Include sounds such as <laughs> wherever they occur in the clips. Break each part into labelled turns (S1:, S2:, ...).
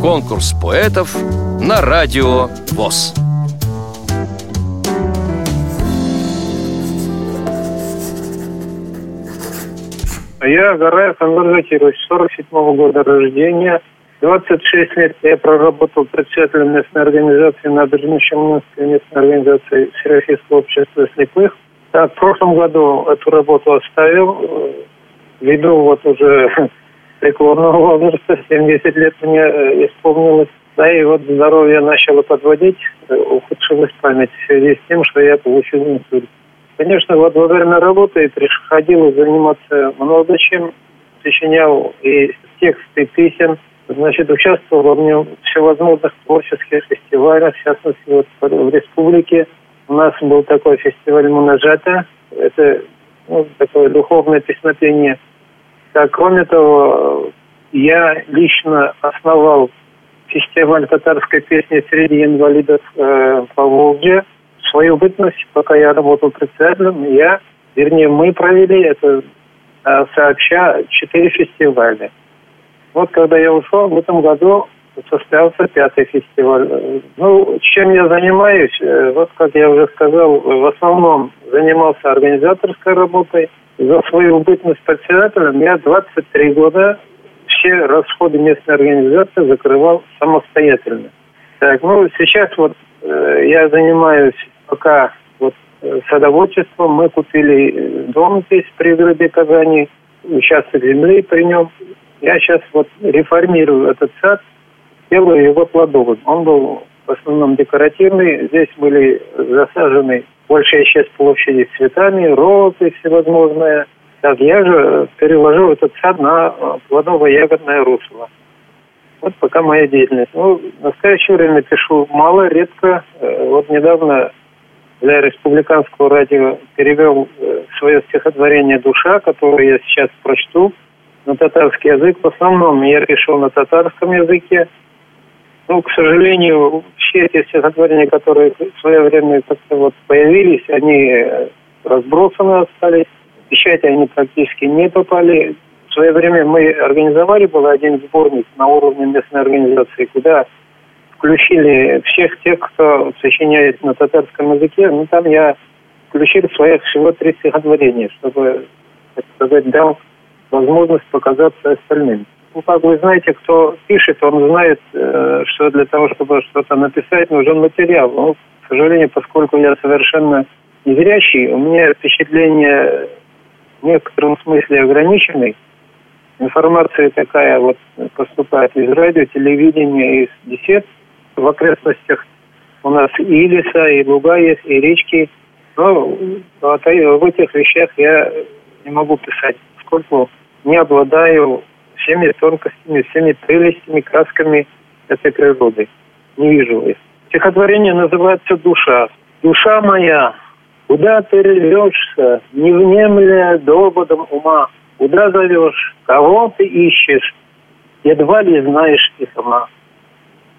S1: Конкурс поэтов на радио ВОЗ.
S2: Я Гараев Анвар Закирович, 47 -го года рождения. 26 лет я проработал председателем местной организации Набережно-Челнинской местной организации Всероссийского общества слепых. Так, в прошлом году эту работу оставил. Ввиду вот уже <laughs> преклонного возраста, 70 лет мне э, исполнилось. Да, и вот здоровье начало подводить, э, ухудшилась память в связи с тем, что я получил инсульт. Конечно, вот во время работы приходилось заниматься много чем. Сочинял и тексты песен, значит, участвовал во всевозможных творческих фестивалях, в частности, вот в республике. У нас был такой фестиваль Мунажата. Это ну, такое духовное песнопение. Так, кроме того, я лично основал фестиваль татарской песни среди инвалидов э, по Волге – свою бытность, пока я работал председателем, я, вернее, мы провели это э, сообща четыре фестиваля. Вот когда я ушел, в этом году состоялся пятый фестиваль. Ну, чем я занимаюсь, э, вот как я уже сказал, в основном занимался организаторской работой. За свою бытность председателем я 23 года все расходы местной организации закрывал самостоятельно. Так, ну, сейчас вот э, я занимаюсь пока вот э, садоводчеством. Мы купили э, дом здесь в пригороде Казани, участок земли при нем. Я сейчас вот реформирую этот сад, делаю его плодовым. Он был в основном декоративный. Здесь были засажены большая часть площади цветами, розы всевозможные. Так, я же переложил этот сад на э, плодово-ягодное русло. Вот пока моя деятельность. Ну, в настоящее время пишу мало, редко. Вот недавно для республиканского радио перевел э, свое стихотворение «Душа», которое я сейчас прочту на татарский язык. В основном я пишу на татарском языке. Ну, к сожалению, все эти стихотворения, которые в свое время как-то вот появились, они э, разбросаны остались. В печати они практически не попали. В свое время мы организовали был один сборник на уровне местной организации, куда включили всех тех, кто сочиняет на татарском языке. Ну, там я включил своих всего три стихотворения, чтобы, так сказать, дал возможность показаться остальным. Ну, вы знаете, кто пишет, он знает, э, что для того, чтобы что-то написать, нужен материал. Ну, к сожалению, поскольку я совершенно незрячий, у меня впечатление в некотором смысле ограниченный. Информация такая вот поступает из радио, телевидения, из бесед – в окрестностях у нас и леса, и луга есть, и речки. Но в этих вещах я не могу писать, поскольку не обладаю всеми тонкостями, всеми прелестями, красками этой природы. Не вижу их. Стихотворение называется «Душа». «Душа моя, куда ты рвешься, не внемля доводом ума? Куда зовешь, кого ты ищешь, едва ли знаешь и сама?»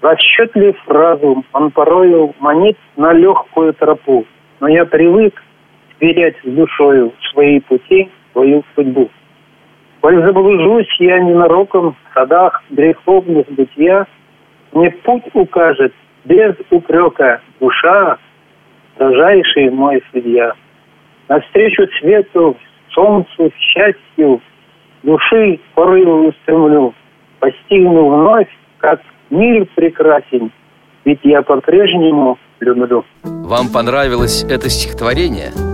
S2: Расчетлив разум, он порою манит на легкую тропу, но я привык сверять с душою свои пути, свою судьбу. Коль заблужусь я ненароком в садах греховных бытия, мне путь укажет без упрека душа, строжайший мой судья. Навстречу свету, солнцу, счастью, души порыву устремлю, постигну вновь, как Мир прекрасен, ведь я по-прежнему люблю.
S1: Вам понравилось это стихотворение?